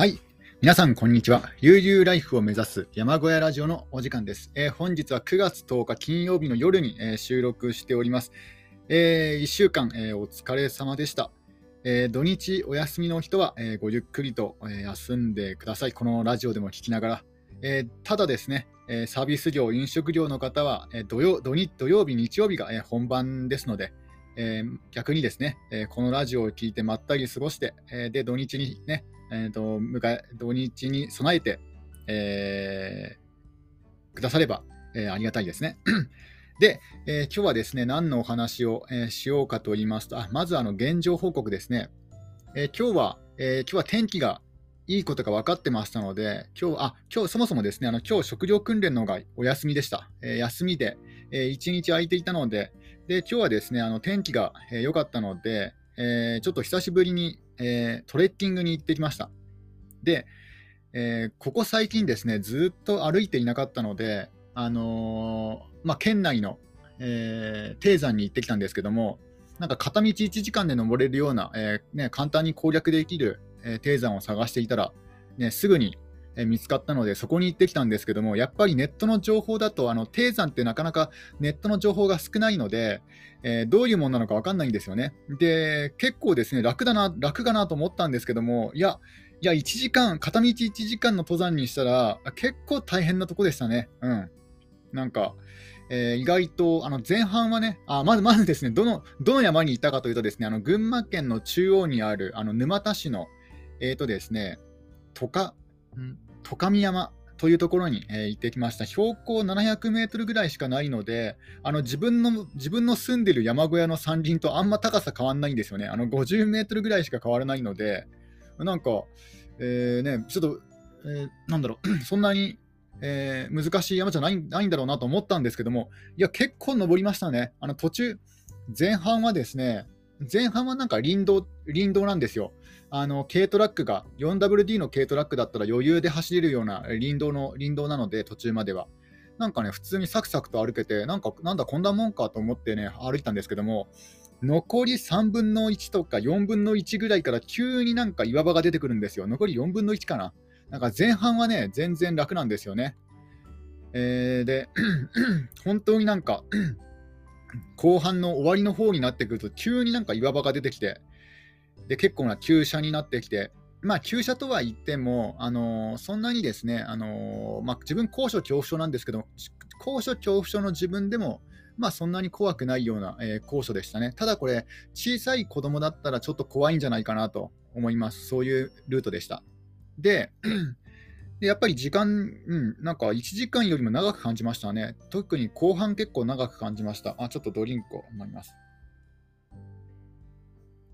はい。皆さん、こんにちは。悠々ライフを目指す山小屋ラジオのお時間です。えー、本日は9月10日金曜日の夜に、えー、収録しております。えー、1週間、えお疲れ様でした。え土日お休みの人は、えごゆっくりと、え休んでください。このラジオでも聞きながら。えただですね、えサービス業、飲食業の方は、え土曜土日土曜日、日曜日が、え本番ですので、え逆にですね、えこのラジオを聞いてまったり過ごして、えで土日にね、えーと、迎え土日に備えて、えー、くだされば、えー、ありがたいですね。で、えー、今日はですね、何のお話を、えー、しようかと言いますと、あまずあの現状報告ですね。えー、今日は、え今日は天気がいいことが分かってましたので、今日あ今日そもそもですね、あの今日食料訓練の方がお休みでした。え休みで、え1日空いていたので、で今日はですね、あの天気が良、えー、かったので、えちょっと久しぶりにえー、トレッキングに行ってきました。で、えー、ここ最近ですね、ずっと歩いていなかったので、あのー、まあ、県内の、え低山に行ってきたんですけども、なんか片道1時間で登れるような、えね、簡単に攻略できる、え低山を探していたら、ね、すぐにえ見つかったので、そこに行ってきたんですけども、やっぱりネットの情報だと、あの低山ってなかなかネットの情報が少ないので、えー、どういうものなのか分かんないんですよね。で、結構ですね、楽だな、楽かなと思ったんですけども、いや、いや、1時間、片道1時間の登山にしたら、結構大変なとこでしたね。うん。なんか、えー、意外とあの前半はね、あまずまずですねどの、どの山に行ったかというとですね、あの群馬県の中央にあるあの沼田市の、えーとですね、とか、十神山というところに、えー、行ってきました。標高700メートルぐらいしかないので、あの自分の自分の住んでる山小屋の山林とあんま高さ変わらないんですよね。あの50メートルぐらいしか変わらないので、なんか、えー、ね、ちょっと、えー、なんだろう、そんなに、えー、難しい山じゃないないんだろうなと思ったんですけども、いや、結構登りましたね。あの途中、前半はですね、前半はなんか林道林道なんですよ。あの軽トラックが 4WD の軽トラックだったら余裕で走れるような林道の林道なので途中までは。なんかね、普通にサクサクと歩けて、なんか、なんだ、こんなもんかと思ってね、歩いたんですけども、残り3分の1とか4分の1ぐらいから急になんか岩場が出てくるんですよ。残り4分の1かな。なんか前半はね、全然楽なんですよね。えー、で、本当になんか 後半の終わりの方になってくると、急になんか岩場が出てきて、で結構な急車になってきて、まあ、急車とは言っても、あのー、そんなにですね、あのー、まあ、自分、高所恐怖症なんですけど、高所恐怖症の自分でも、まあ、そんなに怖くないような、えー、高所でしたね。ただこれ、小さい子供だったらちょっと怖いんじゃないかなと思います。そういうルートでした。で、でやっぱり時間、うん、なんか1時間よりも長く感じましたね。特に後半結構長く感じました。あ、ちょっとドリンクを飲みます。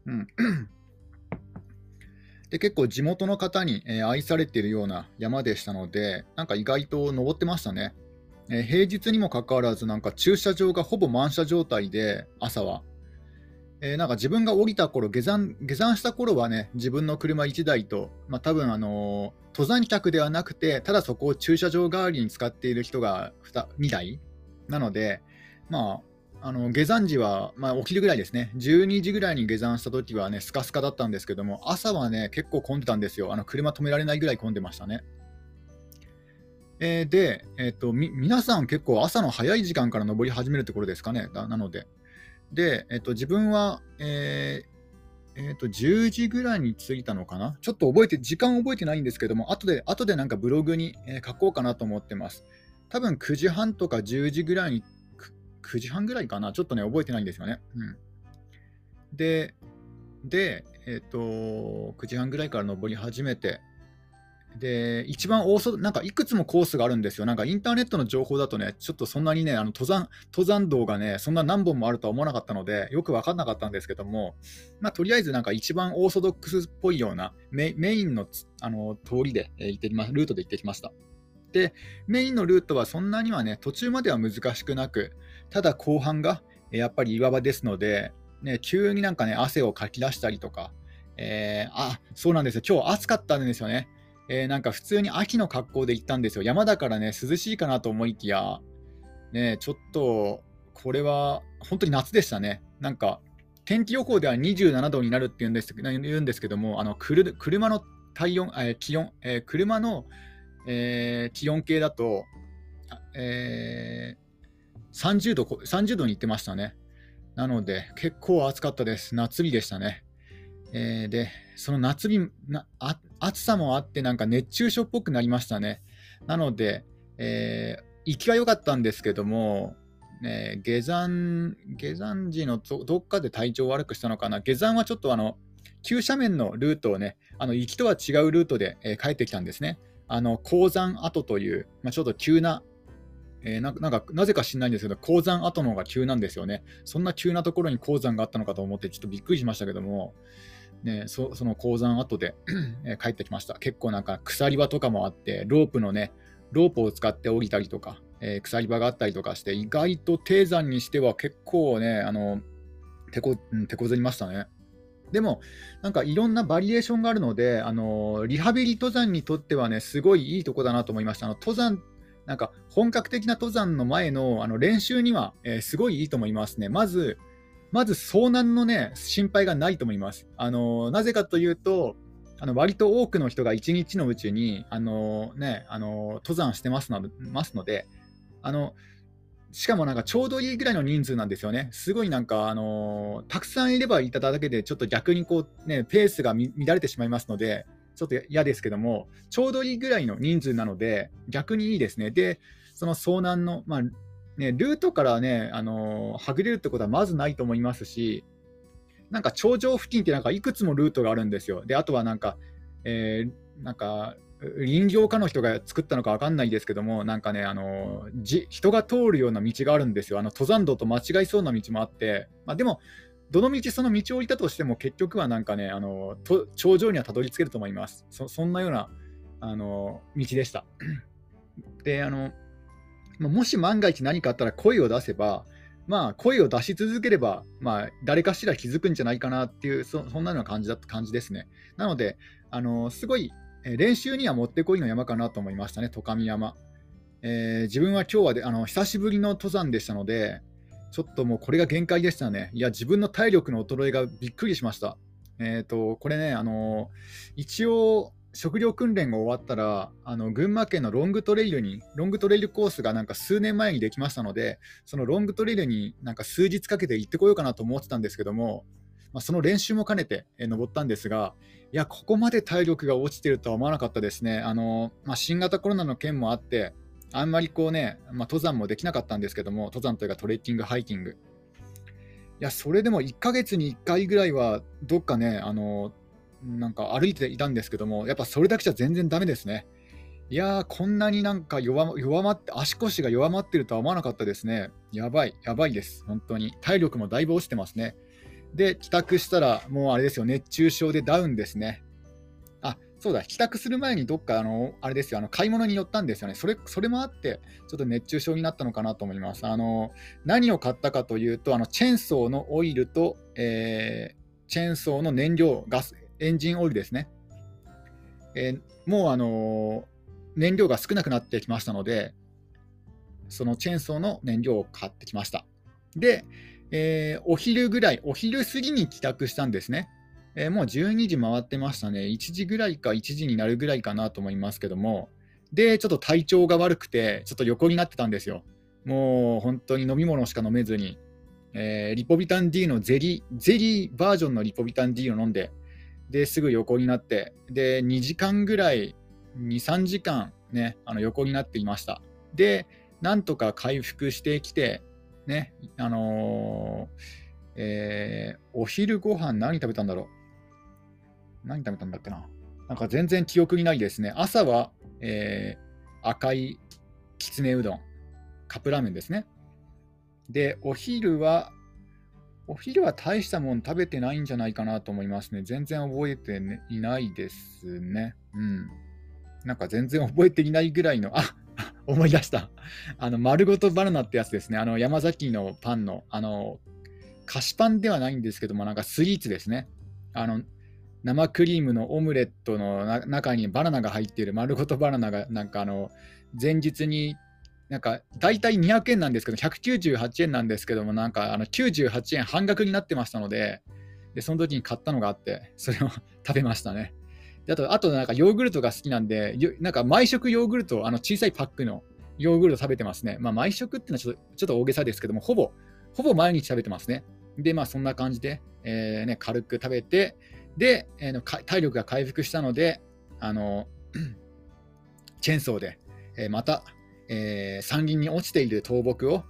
うん。で結構地元の方に、え、愛されているような山でしたので、なんか意外と登ってましたね。え、平日にもかかわらず、なんか駐車場がほぼ満車状態で、朝は。え、なんか自分が降りた頃下山、下山した頃はね、自分の車1台と、まあ、多分あの登山客ではなくて、ただそこを駐車場代わりに使っている人が 2, 2台なので、まあ、あの下山時は、まあ、起きるぐらいですね、12時ぐらいに下山した時はね、スカスカだったんですけども、朝はね、結構混んでたんですよ。あの車止められないぐらい混んでましたね。えー、で、えーと、皆さん結構朝の早い時間から登り始めるところですかね、なので。で、えーと、自分は、えーえーと、10時ぐらいに着いたのかな？ちょっと覚えて、時間覚えてないんですけども、後で、後でなんかブログに、えー、書こうかなと思ってます。多分9時半とか10時ぐらいに9時半ぐらいかな、ちょっとね、覚えてないんですよね。うん、で、で、えっ、ー、と、9時半ぐらいから登り始めて、で、一番大そ、なんかいくつもコースがあるんですよ。なんかインターネットの情報だとね、ちょっとそんなにね、あの登山、登山道がね、そんな何本もあるとは思わなかったので、よく分かんなかったんですけども、まあ、とりあえずなんか一番オーソドックスっぽいようなメインのあの通りで、え、行ってきま、ルートで行ってきました。で、メインのルートはそんなにはね、途中までは難しくなく、ただ後半がやっぱり岩場ですので、ね、急になんかね、汗をかき出したりとか、えー、あ、そうなんですよ。今日暑かったんですよね。えー、なんか普通に秋の格好で行ったんですよ。山だからね、涼しいかなと思いきや、ね、ちょっと、これは本当に夏でしたね。なんか、天気予報では27度になるって言うんです言うんですけども、あの車の体温、えー、気温、えー、車の、えー、気温計だと、えー、30度、30度に行ってましたね。なので、結構暑かったです。夏日でしたね。えー、で、その夏日、暑さもあって、なんか熱中症っぽくなりましたね。なので、えー、行きは良かったんですけども、ね、下山、下山時のどっかで体調悪くしたのかな。下山はちょっとあの、急斜面のルートをね、あの行きとは違うルートで、えー、帰ってきたんですね。あの、鉱山跡という、まあ、ちょっと急な、えー、なんか、なぜか知らないんですけど、鉱山跡の方が急なんですよね。そんな急なところに鉱山があったのかと思って、ちょっとびっくりしましたけども、ね、そその鉱山跡で え帰ってきました。結構なんか鎖場とかもあって、ロープのね、ロープを使って降りたりとか、えー、鎖場があったりとかして、意外と低山にしては結構ね、あの、手こ、手こずりましたね。でも、なんかいろんなバリエーションがあるので、あのリハビリ登山にとってはね、すごいいいとこだなと思いました。あの登山なんか本格的な登山の前のあの練習には、えー、すごいいいと思いますね。まず、まず遭難のね、心配がないと思います。あのなぜかというと、あの割と多くの人が1日のうちに、あのね、あの登山してますのますので、あのしかもなんかちょうどいいぐらいの人数なんですよね。すごいなんか、あのたくさんいればいただけで、ちょっと逆にこう、ね、ペースが乱れてしまいますので、ちょっと嫌ですけども、ちょうどいいぐらいの人数なので、逆にいいですね。で、その遭難の、まあ、ね、ルートからね、あのはぐれるってことはまずないと思いますし、なんか頂上付近ってなんかいくつもルートがあるんですよ。で、あとはなんか、えー、なんか、林業家の人が作ったのか分かんないですけども、なんかね、あのじ人が通るような道があるんですよ。あの登山道と間違いそうな道もあって、まあ、でも、どの道その道を降りたとしても、結局はなんかね、あの頂上にはたどり着けると思います。そんなようなあの道でした。で、あのもし万が一何かあったら声を出せば、まあ、声を出し続ければ、まあ、誰かしら気づくんじゃないかなっていう、そそんなような感じだった感じですね。なので、あのすごい練習にはもってこいの山かなと思いましたね、十上山。えー、自分は今日はであの久しぶりの登山でしたので、ちょっともうこれが限界でしたね。いや、自分の体力の衰えがびっくりしました。えっ、ー、と、これね、あの一応、食料訓練が終わったら、あの群馬県のロングトレイルに、ロングトレイルコースがなんか数年前にできましたので、そのロングトレイルになんか数日かけて行ってこようかなと思ってたんですけども、まあ、その練習も兼ねて、え登ったんですが、いや、ここまで体力が落ちてるとは思わなかったですね。あのまあ、新型コロナの件もあって、あんまりこうね、まあ、登山もできなかったんですけども、登山というかトレッキング、ハイキング。いや、それでも1ヶ月に1回ぐらいは、どっかね、あのなんか歩いていたんですけども、やっぱそれだけじゃ全然ダメですね。いやー、こんなになんか弱弱まって、足腰が弱まってるとは思わなかったですね。やばい、やばいです、本当に。体力もだいぶ落ちてますね。で、帰宅したら、もうあれですよ、熱中症でダウンですね。そうだ、帰宅する前にどっか、あの、あれですよ、あの買い物に寄ったんですよね。それ、それもあって、ちょっと熱中症になったのかなと思います。あの、何を買ったかというと、あの、チェーンソーのオイルと、えー、チェーンソーの燃料、ガス、エンジンオイルですね。えー、もうあの燃料が少なくなってきましたので、そのチェーンソーの燃料を買ってきました。で、えー、お昼ぐらい、お昼過ぎに帰宅したんですね。えー、もう12時回ってましたね。1時ぐらいか1時になるぐらいかなと思いますけども。で、ちょっと体調が悪くて、ちょっと横になってたんですよ。もう本当に飲み物しか飲めずに、えー、リポビタン D のゼリー、ゼリーバージョンのリポビタン D を飲んで、ですぐ横になって、で、2時間ぐらい、2、3時間ね、あの横になっていました。で、なんとか回復してきて、ね、あのー、えー、お昼ご飯何食べたんだろう何食べたんだっけななんか全然記憶にないですね。朝は、えー、赤いきつねうどん、カップラーメンですね。で、お昼は、お昼は大したもん食べてないんじゃないかなと思いますね。全然覚えて、ね、いないですね。うん。なんか全然覚えていないぐらいの、あ 思い出した。あの、丸ごとバナナってやつですね。あの、山崎のパンの、あの、菓子パンではないんですけども、なんかスイーツですね。あの、生クリームのオムレットの中にバナナが入っている丸ごとバナナが、なんかあの、前日になんか大体200円なんですけど、198円なんですけども、なんかあの98円半額になってましたので、でその時に買ったのがあって、それを 食べましたね。であと、あとなんかヨーグルトが好きなんで、なんか毎食ヨーグルト、あの小さいパックのヨーグルト食べてますね。まあ、毎食っていうのはちょっとちょっと大げさですけども、ほぼ、ほぼ毎日食べてますね。で、まあそんな感じで、えーね、軽く食べて、で、えー、体力が回復したので、あの、チェーンソーで、えー、また、えー、山林に落ちている倒木を、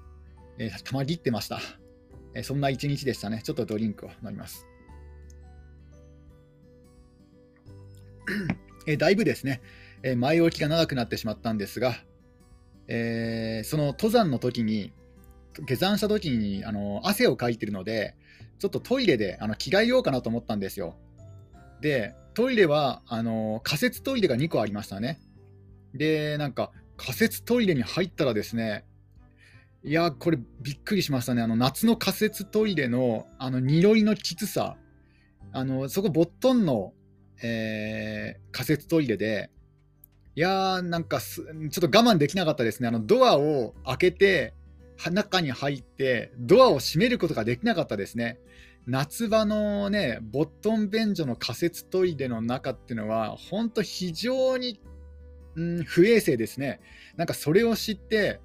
えー、たまりってました、えー。そんな一日でしたね。ちょっとドリンクを飲みます。えー、だいぶですね、えー、前置きが長くなってしまったんですが、えー、その登山の時に、下山した時にあの汗をかいてるので、ちょっとトイレであの着替えようかなと思ったんですよ。で、トイレはあの仮設トイレが2個ありましたね。で、なんか仮設トイレに入ったらですね、いや、これびっくりしましたね。あの夏の仮設トイレのあの匂いのきつさ、あのそこボットンの、えー、仮設トイレで、いやー、なんかちょっと我慢できなかったですね。あのドアを開けて、中に入って、ドアを閉めることができなかったですね。夏場のね、ボットン便所の仮設トイレの中っていうのは、本当非常に、うん、不衛生ですね。なんかそれを知って、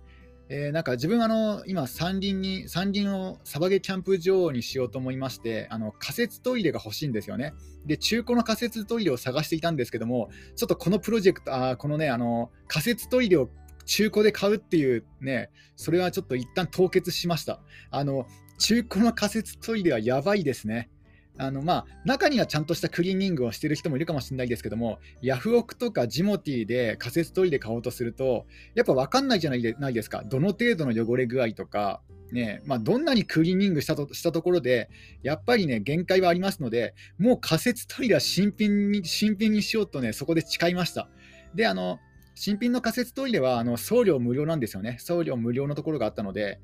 えー、なんか自分あの今山林に山林をサバゲキャンプ場にしようと思いましてあの仮設トイレが欲しいんですよねで中古の仮設トイレを探していたんですけどもちょっとこのプロジェクトあこのねあの仮設トイレを中古で買うっていうね、それはちょっと一旦凍結しました。あの、中古の仮設トイレはやばいですね。あのまあ、中にはちゃんとしたクリーニングをしてる人もいるかもしれないですけども、ヤフオクとかジモティで仮設トイレ買おうとすると、やっぱ分かんないじゃないですか、どの程度の汚れ具合とか、ねまあ、どんなにクリーニングしたとしたところで、やっぱりね、限界はありますので、もう仮設トイレは新品に新品にしようとね、そこで誓いました。で、あの新品の仮設トイレはあの送料無料なんですよね。送料無料のところがあったので、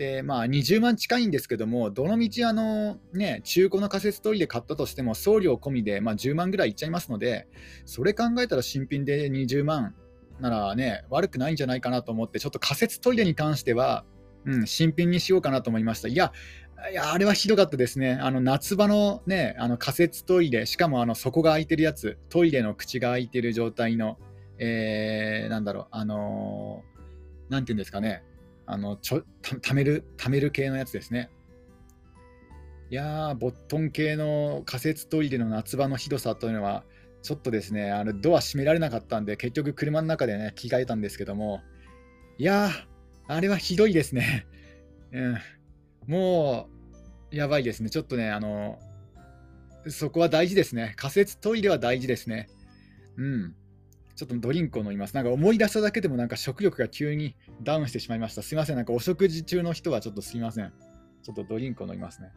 でまあ、20万近いんですけども、どのみちあの、ね、中古の仮設トイレ買ったとしても、送料込みで、まあ、10万ぐらいいっちゃいますので、それ考えたら新品で20万ならね、悪くないんじゃないかなと思って、ちょっと仮設トイレに関しては、うん、新品にしようかなと思いました。いや、いやあれはひどかったですね。あの夏場の,、ね、あの仮設トイレ、しかもあの底が開いてるやつ、トイレの口が開いてる状態のえー、なんだろう、あのー、ていうんですかね、あのちょためる、ためる系のやつですね。いやー、ボットン系の仮設トイレの夏場のひどさというのは、ちょっとですね、あのドア閉められなかったんで、結局車の中でね、着替えたんですけども、いやー、あれはひどいですね。うん、もう、やばいですね。ちょっとね、あの、そこは大事ですね。仮設トイレは大事ですね。うん。ちょっとドリンクを飲みます。なんか思い出しただけでもなんか食欲が急にダウンしてしまいました。すいません。なんかお食事中の人はちょっとすいません。ちょっとドリンクを飲みますね。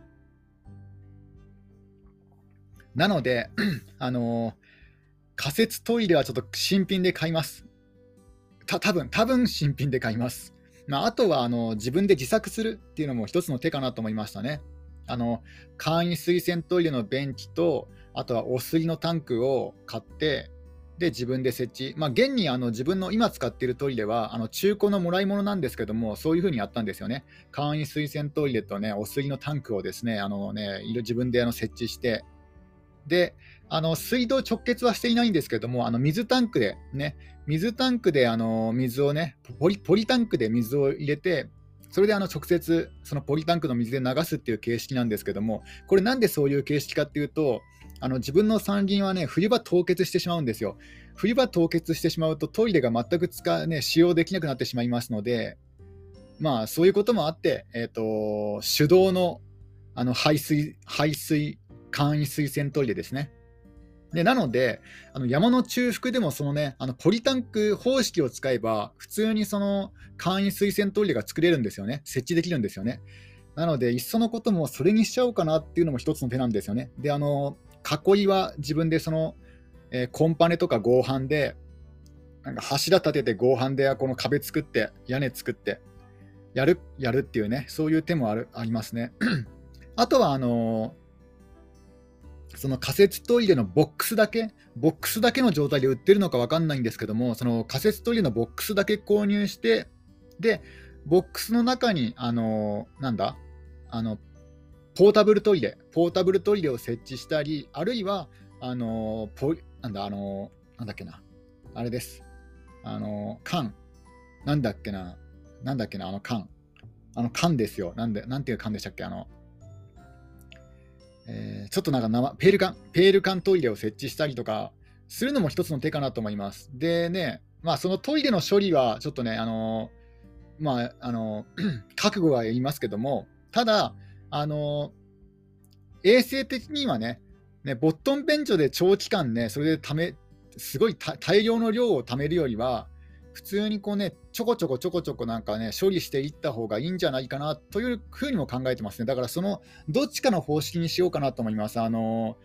なので、あのー、仮設トイレはちょっと新品で買います。た多分多分新品で買います。まあ、あとはあの自分で自作するっていうのも一つの手かなと思いましたね。あの簡易水洗トイレの便器と、あとはお水のタンクを買って、で自分で設置、まあ、現にあの自分の今使っているトイレはあの中古のもらい物なんですけども、そういうふうにやったんですよね。簡易水洗トイレと、ね、お水のタンクをですねあのね自分であの設置して、であの水道直結はしていないんですけども、あの水タンクで、ね、水タンクであの水をねポリ、ポリタンクで水を入れて、それであの直接そのポリタンクの水で流すっていう形式なんですけども、これなんでそういう形式かっていうと、あの自分の山林はね、冬場凍結してしまうんですよ。冬場凍結してしまうとトイレが全く使、ね、使用できなくなってしまいますので、まあそういうこともあって、えーと、手動のあの排水、排水、簡易水洗トイレですね。でなので、あの山の中腹でもそのね、あのポリタンク方式を使えば、普通にその簡易水洗トイレが作れるんですよね。設置できるんですよね。なので、いっそのこともそれにしちゃおうかなっていうのも一つの手なんですよね。で、あの、囲いは自分でその、えー、コンパネとか合板で、なんか柱立てて合板でこの壁作って、屋根作って、やる、やるっていうね、そういう手もあるありますね。あとは、あのー、その仮設トイレのボックスだけ、ボックスだけの状態で売ってるのか分かんないんですけども、その仮設トイレのボックスだけ購入して、で、ボックスの中に、あのー、なんだ、あの、ポータブルトイレ、ポータブルトイレを設置したり、あるいはあのポなんだ、あの、なんだっけな。あれです。あの、缶。なんだっけな。なんだっけな、あの缶。あの缶ですよ。なんで、なんていう缶でしたっけあの、えー、ちょっとなんか生、ペール缶、ペール缶トイレを設置したりとかするのも一つの手かなと思います。でね、まあ、そのトイレの処理はちょっとね、あのまあ、あの 覚悟はいりますけども、ただ、あの衛生的にはね、ねボットン便所で長期間ね、それでため、すごい大量の量を貯めるよりは、普通にこうね、ちょこちょこちょこちょこなんかね、処理していった方がいいんじゃないかなというふうにも考えてますね。だからそのどっちかの方式にしようかなと思います。あの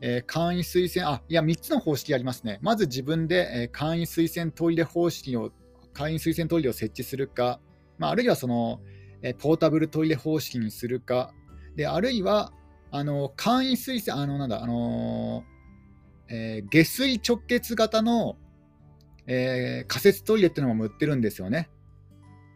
えー、簡易推薦、あ、いや、3つの方式ありますね。まず自分で、えー、簡易推薦トイレ方式を、簡易推薦トイレを設置するか、まあ、あるいはその、えー、ポータブルトイレ方式にするか、であるいは、あの簡易推薦、あの、なんだ、あのえ下水直結型の、え仮設トイレっていうのも売ってるんですよね。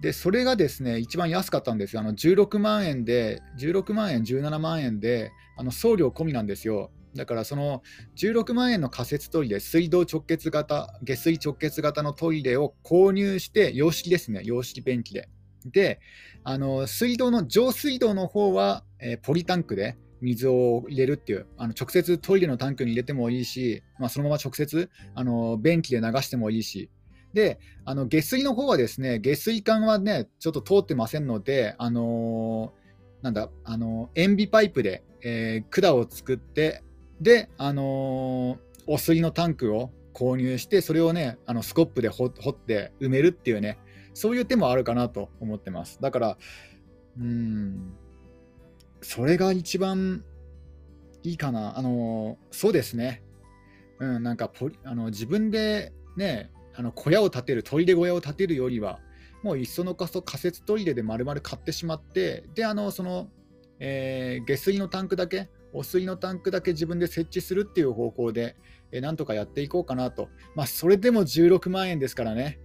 で、それがですね、一番安かったんですよ。あの16万円で、16万円、17万円で、あの送料込みなんですよ。だからその16万円の仮設トイレ、水道直結型、下水直結型のトイレを購入して、洋式ですね、洋式便器で。で、あの水道の上水道の方は、えー、ポリタンクで水を入れるっていう、あの直接トイレのタンクに入れてもいいし、まあ、そのまま直接あの便器で流してもいいし、であの下水の方はですね、下水管はね、ちょっと通ってませんので、あのー、なんだ、あの塩ビパイプで、えー、管を作って、で、あのー、お水のタンクを購入して、それをね、あのスコップで掘って埋めるっていうね、そういう手もあるかなと思ってます。だから、うん、それが一番いいかな。あの、そうですね。うん、なんかポリあの自分でね、あの小屋を建てる、トイレ小屋を建てるよりは、もういっそのかそ仮設トイレで丸々買ってしまって、で、あの、その、えー、下水のタンクだけ、お水のタンクだけ自分で設置するっていう方向で、えー、なんとかやっていこうかなと。まあ、それでも16万円ですからね。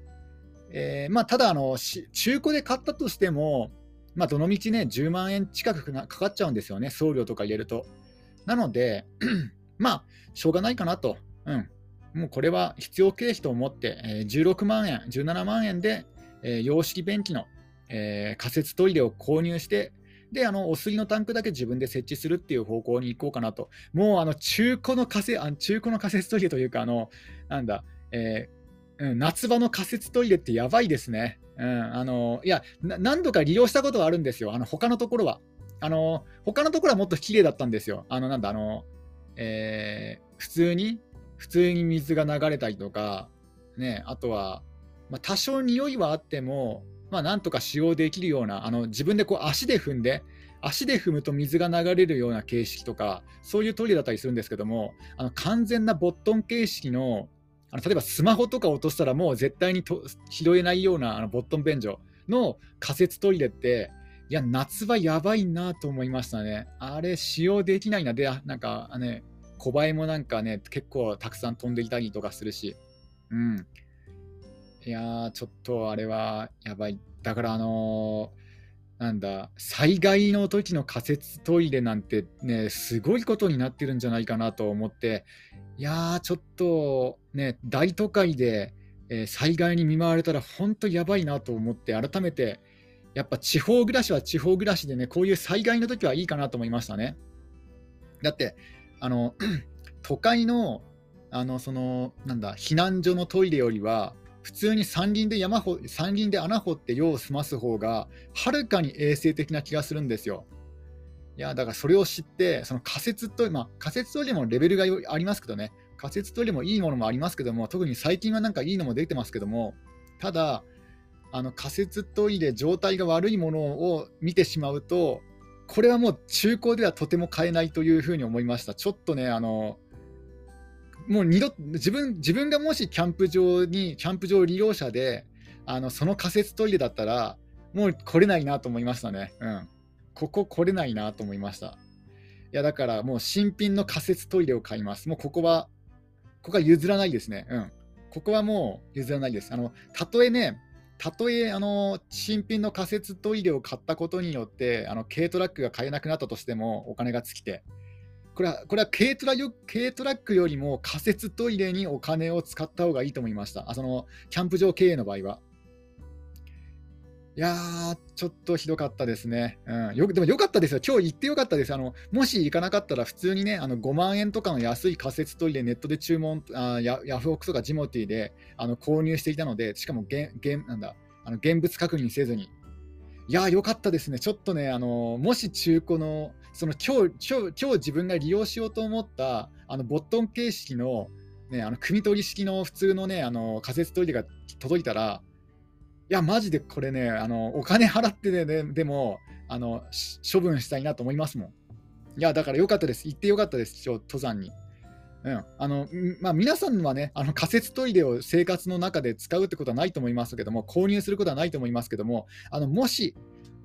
えー、まあ、ただあの、中古で買ったとしても、まあ、どのみちね、10万円近くかかっちゃうんですよね、送料とか入れると。なので、まあ、しょうがないかなと。うん。もうこれは必要経費と思って、えー、16万円、17万円で、え、洋式便器の、え、仮設トイレを購入して、で、あの、お水のタンクだけ自分で設置するっていう方向に行こうかなと。もう、あの、中古の仮設、中古の仮設トイレというか、あの、なんだ、えー、夏場の仮設トイレってやばいですね。うん、あの、いや、何度か利用したことはあるんですよ。あの、他のところは。あの、他のところはもっと綺麗だったんですよ。あの、なんだ、あの、えー、普通に、普通に水が流れたりとか、ね、あとは、まあ、多少匂いはあっても、まあ、なんとか使用できるような、あの自分でこう足で踏んで、足で踏むと水が流れるような形式とか、そういうトイレだったりするんですけども、あの完全なボットン形式の、あの例えばスマホとか落としたらもう絶対にと拾えないようなあのボットン便所の仮設トイレって、いや、夏場やばいなと思いましたね。あれ、使用できないな。で、なんかね、小バエもなんかね、結構たくさん飛んでいたりとかするし、うん。いやー、ちょっとあれはやばい。だから、あのー、なんだ、災害の時の仮設トイレなんてね、すごいことになってるんじゃないかなと思って、いやー、ちょっとね、大都会で、えー、災害に見舞われたら本当やばいなと思って、改めて、やっぱ地方暮らしは地方暮らしでね、こういう災害の時はいいかなと思いましたね。だって、あの 都会のあのそのなんだ避難所のトイレよりは普通に山林で山ほ山林で穴掘って用を済ます方がはるかに衛生的な気がするんですよ。いやだからそれを知ってその仮設トイレ、まあ、仮設トイレもレベルがありますけどね仮設トイレもいいものもありますけども特に最近はなんかいいのも出てますけどもただあの仮設トイレ状態が悪いものを見てしまうとこれはもう中古ではとても買えないというふうに思いました。ちょっとねあのもう二度自分自分がもしキャンプ場にキャンプ場利用者であのその仮設トイレだったらもう来れないなと思いましたね。うん。ここ来れないなと思いました。いやだからもう新品の仮設トイレを買います。もうここはここは譲らないですね。うん。ここはもう譲らないです。あのたとえねたとえあの新品の仮設トイレを買ったことによってあの軽トラックが買えなくなったとしてもお金が尽きてこれはこれは軽トラよ軽トラックよりも仮設トイレにお金を使った方がいいと思いました。あそのキャンプ場経営の場合は。いやー、ちょっとひどかったですね。うん、よでもよかったですよ。今日行ってよかったです。あのもし行かなかったら、普通にね、あの5万円とかの安い仮設トイレ、ネットで注文、あヤヤフオクとかジモティであの購入していたので、しかもげげなんだあの現物確認せずに。いやー、よかったですね。ちょっとね、あのもし中古の、その今日今日今日自分が利用しようと思ったあのボットン形式の、ね、あの組み取り式の普通のね、あの仮設トイレが届いたら、いや、マジでこれね、あのお金払ってで、ね、でもあの処分したいなと思いますもん。いや、だからよかったです。行ってよかったです、登山に。うんあのまあ、皆さんはね、あの仮設トイレを生活の中で使うってことはないと思いますけども、購入することはないと思いますけども、あのもし、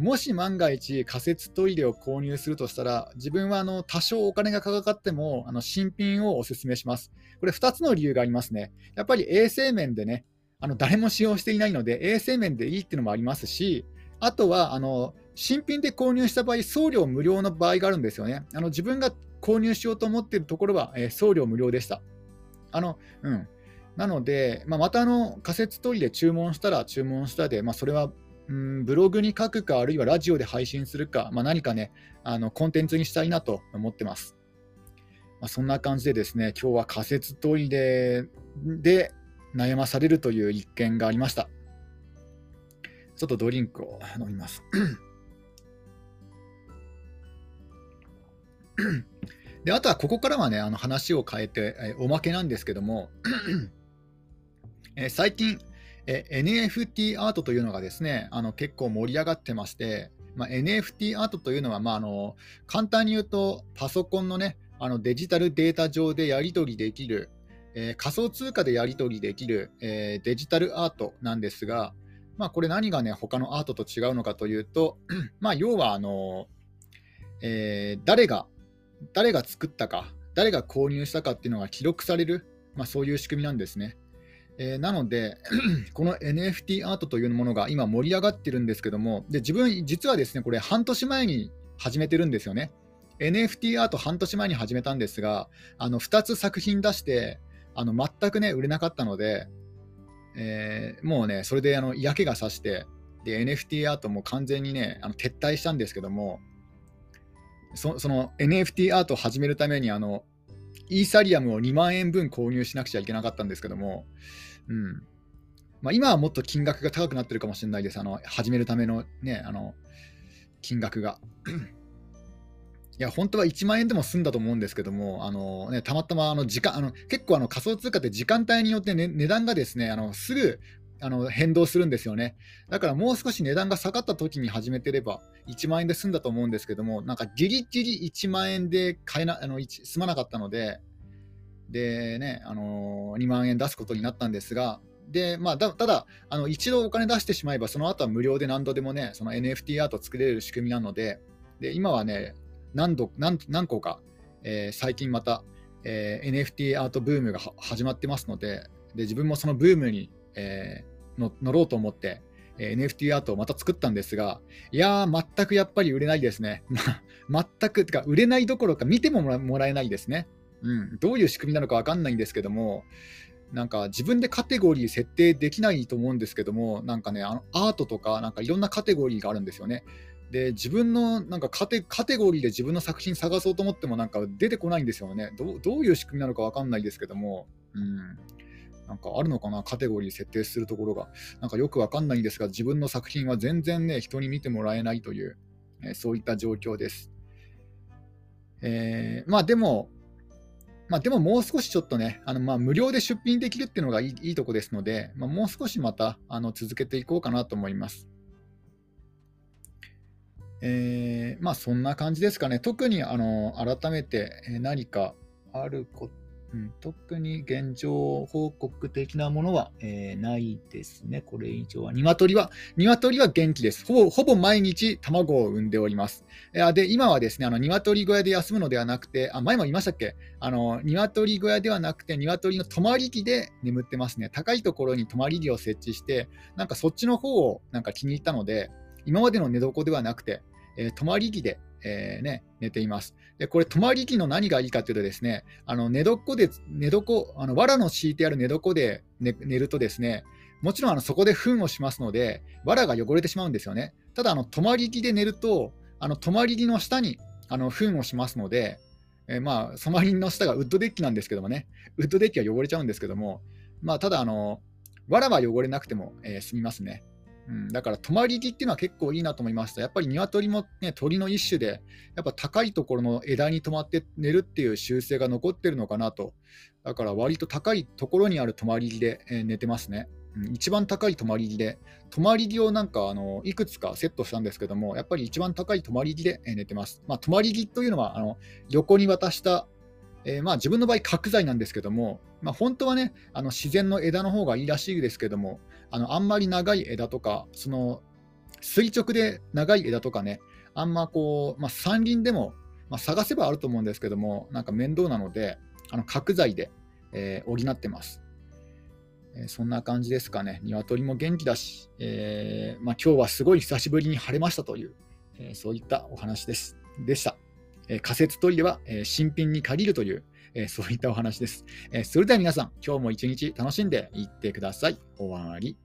もし万が一仮設トイレを購入するとしたら、自分はあの多少お金がかかってもあの新品をお勧めします。これ2つの理由がありますね。やっぱり衛生面でね、あの誰も使用していないので、衛生面でいいっていうのもありますし、あとはあの新品で購入した場合、送料無料の場合があるんですよね。あの自分が購入しようと思っているところは、えー、送料無料でした。あのうん、なので、まあ、またあの仮設トイレ注文したら注文したで、まあ、それはうんブログに書くか、あるいはラジオで配信するか、まあ、何かね、あのコンテンツにしたいなと思ってます。まあ、そんな感じでですね、今日は仮設トイレで悩まされるという一件がありました。ちょっとドリンクを飲みます。であとはここからはね、あの話を変えて、えおまけなんですけども、え最近、え NFT アートというのがですね、あの結構盛り上がってまして、まあ、NFT アートというのは、まあ、あの簡単に言うと、パソコンのね、あのデジタルデータ上でやり取りできる、えー、仮想通貨でやり取りできる、えー、デジタルアートなんですが、まあ、これ何がね、他のアートと違うのかというと、まあ、要はあの、えー、誰が、誰が作ったか、誰が購入したかっていうのが記録される、まあ、そういう仕組みなんですね。えー、なので、この NFT アートというものが今盛り上がってるんですけども、で自分、実はですね、これ半年前に始めてるんですよね。NFT アート半年前に始めたんですが、あの2つ作品出して、あの全くね、売れなかったので、えー、もうね、それであの嫌気がさして、で NFT アートも完全にね、あの撤退したんですけども、その NFT アートを始めるためにあの、イーサリアムを2万円分購入しなくちゃいけなかったんですけども、うんまあ、今はもっと金額が高くなってるかもしれないです、あの始めるための,、ね、あの金額が。いや、本当は1万円でも済んだと思うんですけども、あのね、たまたまあの時間あの結構あの仮想通貨って時間帯によって、ね、値段がですねあのすぐあの変動するんですよね。だからもう少し値段が下がった時に始めてれば1万円で済んだと思うんですけども、なんかギリギリ1万円で買えなあの済まなかったので、でね、あの2万円出すことになったんですが、でまあ、だただあの、一度お金出してしまえば、その後は無料で何度でもね、その NFT アート作れる仕組みなので、で今はね、何度何何個か、えー、最近また、えー、NFT アートブームが始まってますのでで自分もそのブームに、えー、乗ろうと思って、え、NFT アートをまた作ったんですがいやー全くやっぱり売れないですね。全くてか売れないどころか見てももらえないですね、うん、どういう仕組みなのか分かんないんですけどもなんか自分でカテゴリー設定できないと思うんですけども、なんかね、あのアートとか、なんかいろんなカテゴリーがあるんですよね。で自分のなんかカテカテゴリーで自分の作品探そうと思ってもなんか出てこないんですよね。どどういう仕組みなのか分かんないですけども、うん、なんかあるのかな、カテゴリー設定するところが。なんかよく分かんないんですが、自分の作品は全然ね、人に見てもらえないという、え、そういった状況です。えー、まあでも、まあ、でももう少しちょっとね、あのまあ無料で出品できるっていうのがいいいいとこですので、まあ、もう少しまたあの続けていこうかなと思います。えー、まあそんな感じですかね。特にあの改めて何かあることうん、特に現状報告的なものは、えー、ないですね。これ以上は。鶏は、鶏は元気です。ほぼ、ほぼ毎日卵を産んでおります。えで、今はですね、あの、鶏小屋で休むのではなくて、あ、前も言いましたっけ？あの、鶏小屋ではなくて、鶏の泊まり木で眠ってますね。高いところに泊まり木を設置して、なんかそっちの方をなんか気に入ったので、今までの寝床ではなくて、えー、泊まり木で、えー、ね、寝ています。で、これ、泊まり木の何がいいかというとですね、あの寝床で、寝床、あの藁の敷いてある寝床で寝るとですね、もちろんあのそこで糞をしますので、藁が汚れてしまうんですよね。ただ、あの泊まり木で寝ると、あの泊まり木の下にあの糞をしますので、えー、まあ、ソマリンの下がウッドデッキなんですけどもね、ウッドデッキは汚れちゃうんですけども、まあ、ただ、あの、藁は汚れなくても、えー、済みますね。うん、だから、泊まり木っていうのは結構いいなと思いました。やっぱり鶏も、ね、鳥の一種で、やっぱ高いところの枝に止まって寝るっていう習性が残ってるのかなと。だから、割と高いところにある泊まり木で、えー、寝てますね。うん一番高い泊まり木で、泊まり木をなんかあのいくつかセットしたんですけども、やっぱり一番高い泊まり木で寝てます。まあ、泊まり木というのはあの横に渡した、えー、まあ自分の場合、角材なんですけども、まあ、本当はね、あの自然の枝の方がいいらしいですけども、あのあんまり長い枝とか、その垂直で長い枝とかね、あんまこう、まあ、山林でも、まあ、探せばあると思うんですけども、なんか面倒なので、あの角材で、えー、補ってます。え、そんな感じですかね。鶏も元気だし、えー、まあ、今日はすごい久しぶりに晴れましたという、えー、そういったお話です。でした。え仮設トイレは、え新品に借りるという、えそういったお話です、えそれでは皆さん、今日も一日楽しんでいってください。終わり。